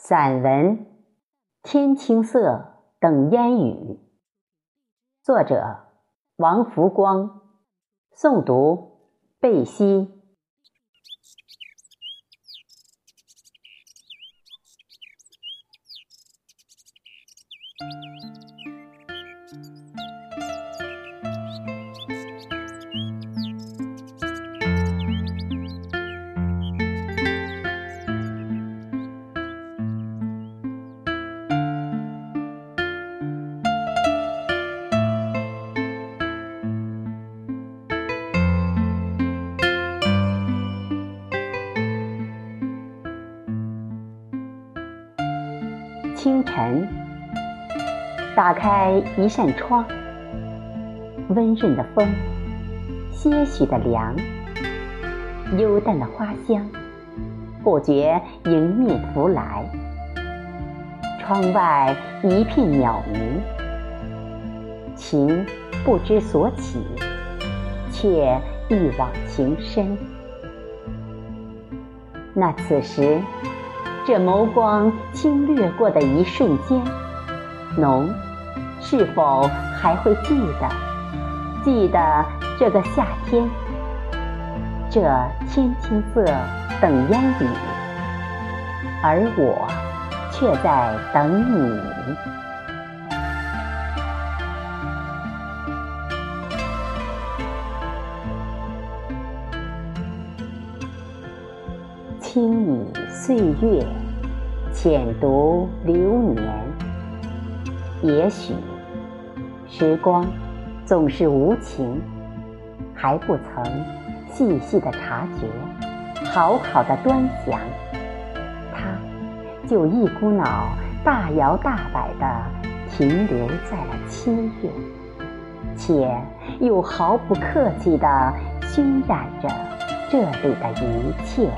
散文《天青色等烟雨》，作者王福光，诵读贝西。晨，打开一扇窗，温润的风，些许的凉，幽淡的花香，不觉迎面拂来。窗外一片鸟鸣，情不知所起，却一往情深。那此时。这眸光轻掠过的一瞬间，侬是否还会记得？记得这个夏天，这天青色等烟雨，而我却在等你。轻倚岁月，浅读流年。也许时光总是无情，还不曾细细的察觉，好好的端详，它就一股脑大摇大摆的停留在了七月，且又毫不客气的熏染着这里的一切。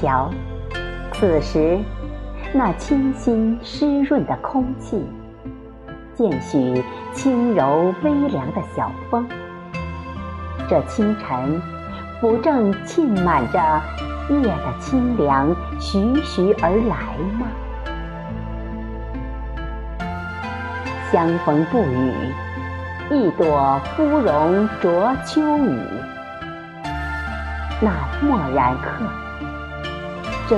瞧，此时那清新湿润的空气，见许轻柔微凉的小风，这清晨不正浸满着夜的清凉徐徐而来吗？相逢不语，一朵芙蓉着秋雨，那蓦然客。这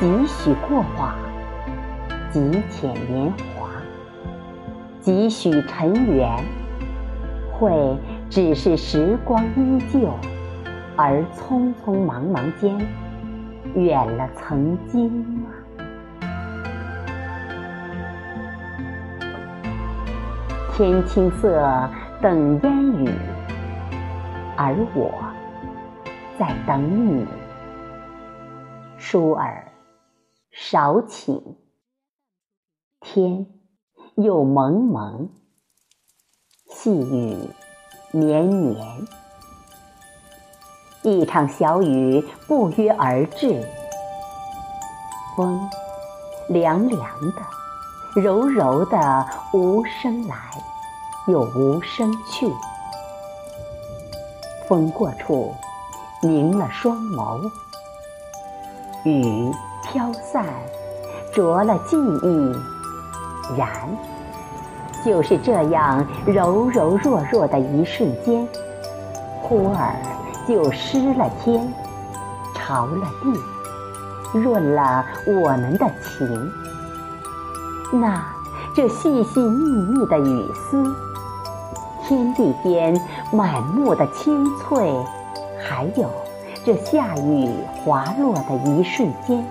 几许过往，几浅年华，几许尘缘，会只是时光依旧，而匆匆忙忙间，远了曾经吗？天青色等烟雨，而我在等你。疏儿，少请。天又蒙蒙，细雨绵绵。一场小雨不约而至，风凉凉的，柔柔的，无声来，又无声去。风过处，凝了双眸。雨飘散，着了记忆，然就是这样柔柔弱弱的一瞬间，忽而就湿了天，潮了地，润了我们的情。那这细细密密的雨丝，天地间满目的青翠，还有。这夏雨滑落的一瞬间，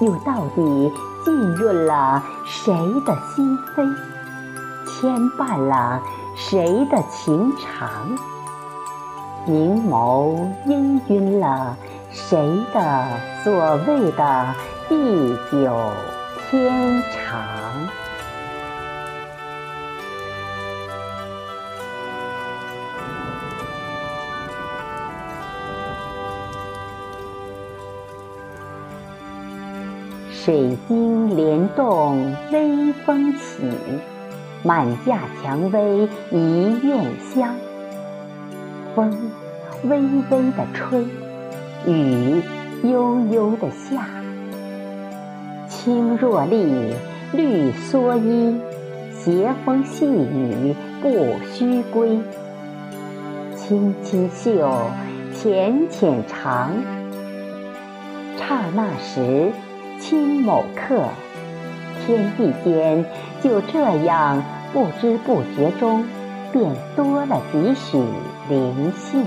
又到底浸润了谁的心扉，牵绊了谁的情长，凝眸氤氲了谁的所谓的地久天长。水晶帘动微风起，满架蔷薇一院香。风微微的吹，雨悠悠的下。青箬笠，绿蓑衣，斜风细雨不须归。轻轻嗅，浅浅尝。刹那时，亲某客，天地间就这样不知不觉中，便多了几许灵性，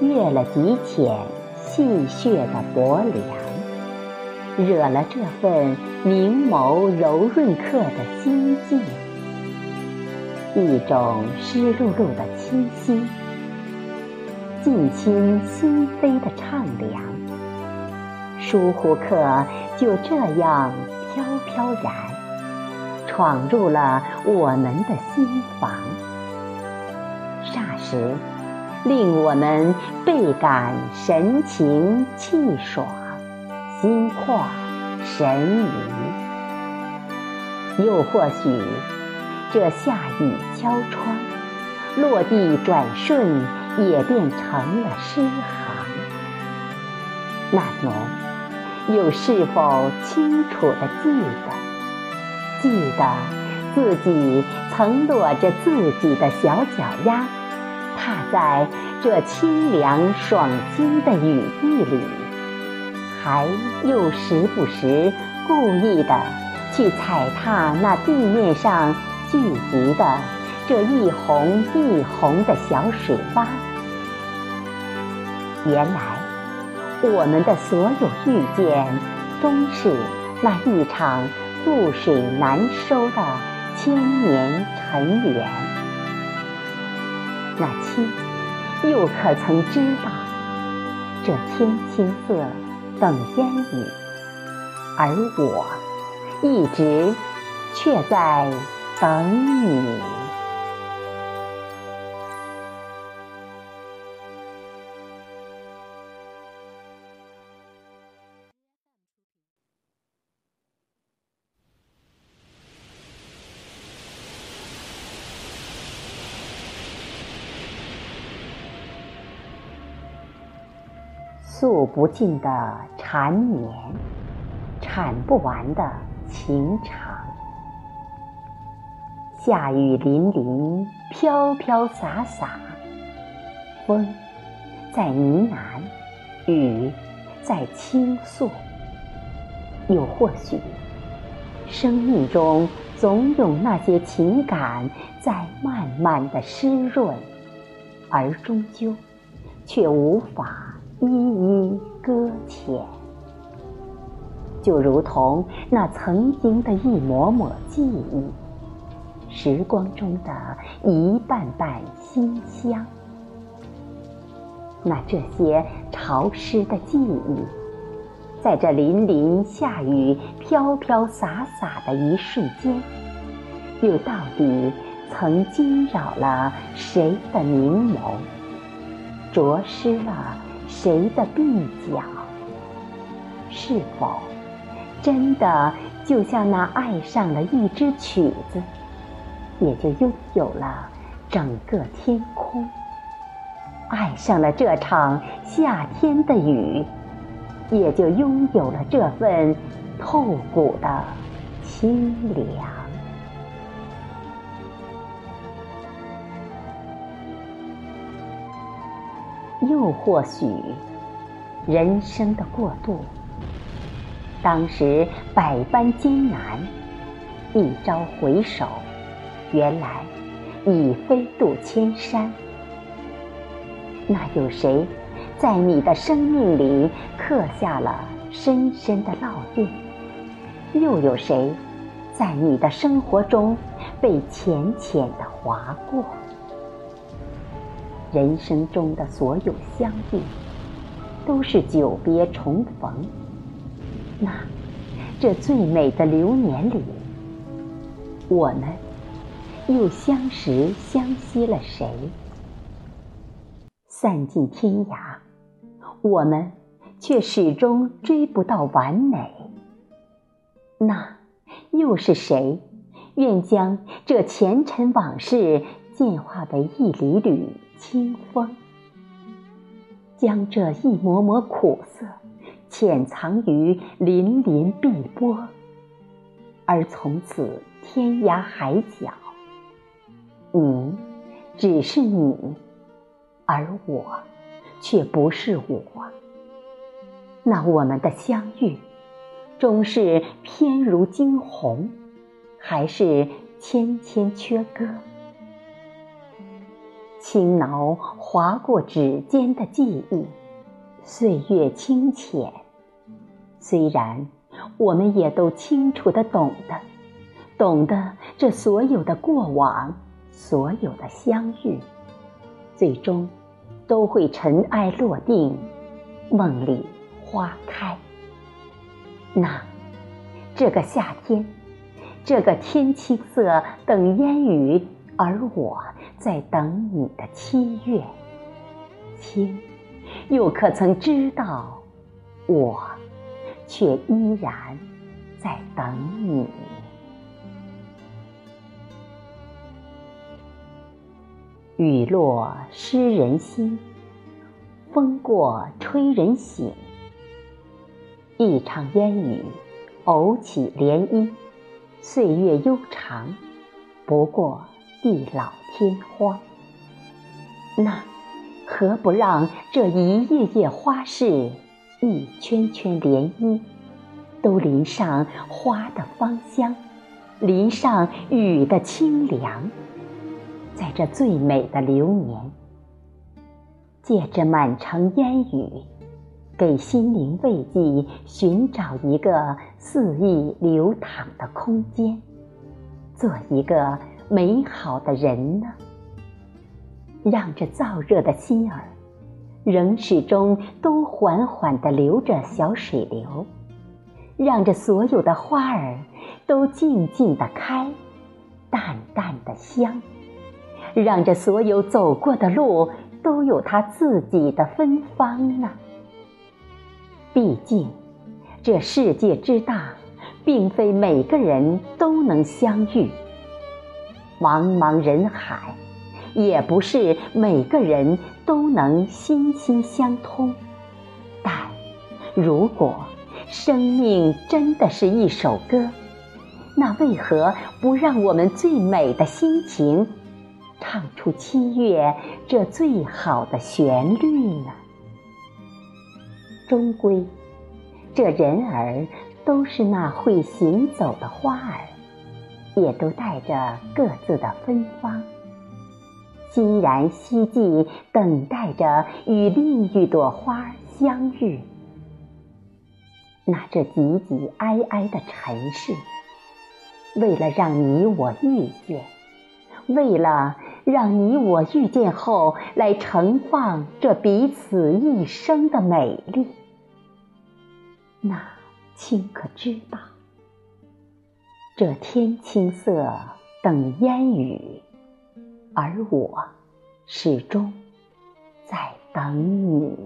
越了几浅戏谑的薄凉，惹了这份明眸柔润客的心境，一种湿漉漉的清新，近亲心扉的畅凉。疏忽客就这样飘飘然闯入了我们的心房，霎时令我们倍感神清气爽，心旷神怡。又或许，这下雨敲窗，落地转瞬，也变成了诗行。那侬？又是否清楚地记得？记得自己曾裸着自己的小脚丫，踏在这清凉爽心的雨地里，还又时不时故意地去踩踏那地面上聚集的这一红一红的小水洼。原来。我们的所有遇见，终是那一场覆水难收的千年尘缘。那妻又可曾知道，这天青色等烟雨，而我一直却在等你。诉不尽的缠绵，铲不完的情长。夏雨淋淋，飘飘洒洒，风在呢喃，雨在倾诉。又或许，生命中总有那些情感在慢慢的湿润，而终究却无法。一一搁浅，就如同那曾经的一抹抹记忆，时光中的一瓣瓣馨香。那这些潮湿的记忆，在这淋淋下雨、飘飘洒洒的一瞬间，又到底曾惊扰了谁的凝眸，灼湿了？谁的鬓角？是否真的就像那爱上了一支曲子，也就拥有了整个天空；爱上了这场夏天的雨，也就拥有了这份透骨的清凉。又或许，人生的过渡，当时百般艰难，一朝回首，原来已飞渡千山。那有谁在你的生命里刻下了深深的烙印？又有谁在你的生活中被浅浅的划过？人生中的所有相遇，都是久别重逢。那这最美的流年里，我们又相识相惜了谁？散尽天涯，我们却始终追不到完美。那又是谁愿将这前尘往事渐化为一缕缕？清风，将这一抹抹苦涩潜藏于粼粼碧波，而从此天涯海角，你只是你，而我却不是我。那我们的相遇，终是翩如惊鸿，还是纤纤缺歌？轻挠划过指尖的记忆，岁月清浅。虽然我们也都清楚的懂得，懂得这所有的过往，所有的相遇，最终都会尘埃落定，梦里花开。那这个夏天，这个天青色等烟雨。而我在等你的七月，亲，又可曾知道，我却依然在等你。雨落湿人心，风过吹人醒。一场烟雨，偶起涟漪，岁月悠长，不过。地老天荒，那何不让这一叶叶花事，一圈圈涟漪，都淋上花的芳香，淋上雨的清凉，在这最美的流年，借着满城烟雨，给心灵慰藉，寻找一个肆意流淌的空间，做一个。美好的人呢？让这燥热的心儿，仍始终都缓缓地流着小水流；让这所有的花儿都静静地开，淡淡的香；让这所有走过的路都有它自己的芬芳呢。毕竟，这世界之大，并非每个人都能相遇。茫茫人海，也不是每个人都能心心相通。但如果生命真的是一首歌，那为何不让我们最美的心情，唱出七月这最好的旋律呢？终归，这人儿都是那会行走的花儿。也都带着各自的芬芳，欣然希冀，等待着与另一朵花相遇。那这挤挤挨挨的尘世，为了让你我遇见，为了让你我遇见后来盛放这彼此一生的美丽，那卿可知道？这天青色等烟雨，而我始终在等你。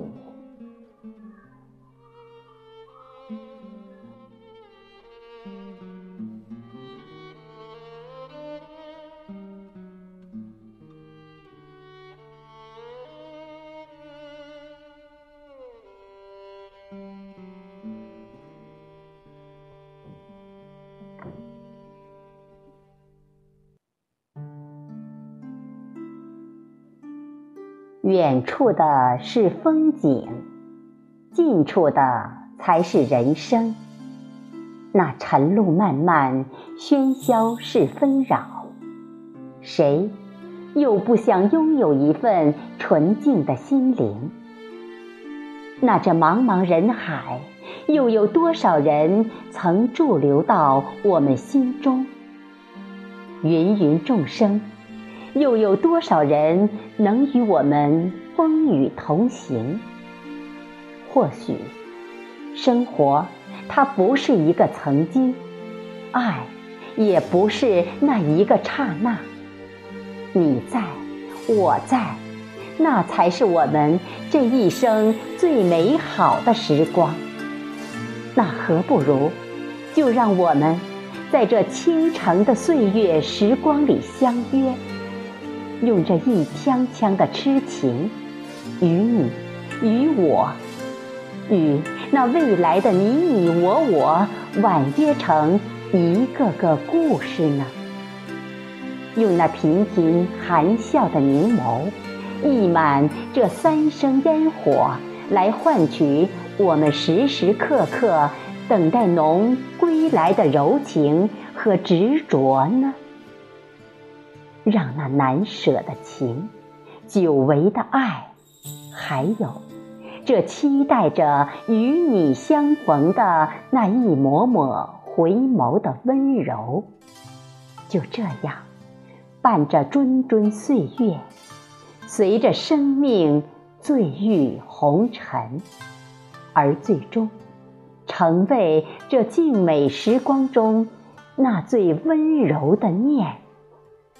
远处的是风景，近处的才是人生。那晨露漫漫，喧嚣是纷扰，谁又不想拥有一份纯净的心灵？那这茫茫人海，又有多少人曾驻留到我们心中？芸芸众生。又有多少人能与我们风雨同行？或许，生活它不是一个曾经，爱也不是那一个刹那。你在，我在，那才是我们这一生最美好的时光。那何不如，就让我们在这倾城的岁月时光里相约。用这一腔腔的痴情，与你，与我，与那未来的你你我我，婉约成一个个故事呢？用那频频含笑的凝眸，溢满这三生烟火，来换取我们时时刻刻等待侬归来的柔情和执着呢？让那难舍的情，久违的爱，还有这期待着与你相逢的那一抹抹回眸的温柔，就这样伴着谆谆岁月，随着生命醉遇红尘，而最终成为这静美时光中那最温柔的念。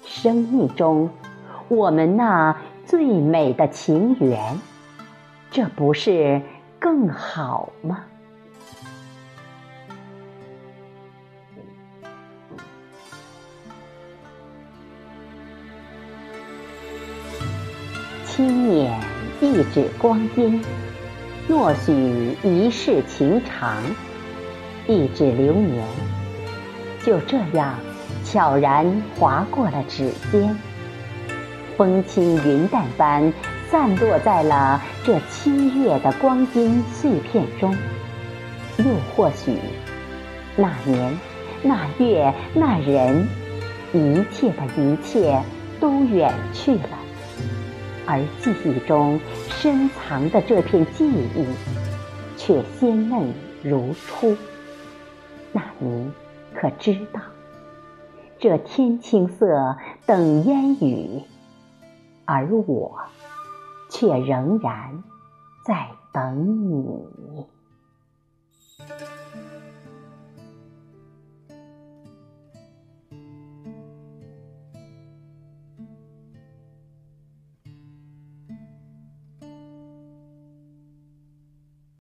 生命中，我们那最美的情缘，这不是更好吗？轻捻一指光阴，诺许一世情长，一指流年，就这样。悄然划过了指尖，风轻云淡般散落在了这七月的光阴碎片中。又或许，那年、那月、那人，一切的一切都远去了，而记忆中深藏的这片记忆，却鲜嫩如初。那您可知道？这天青色等烟雨，而我却仍然在等你。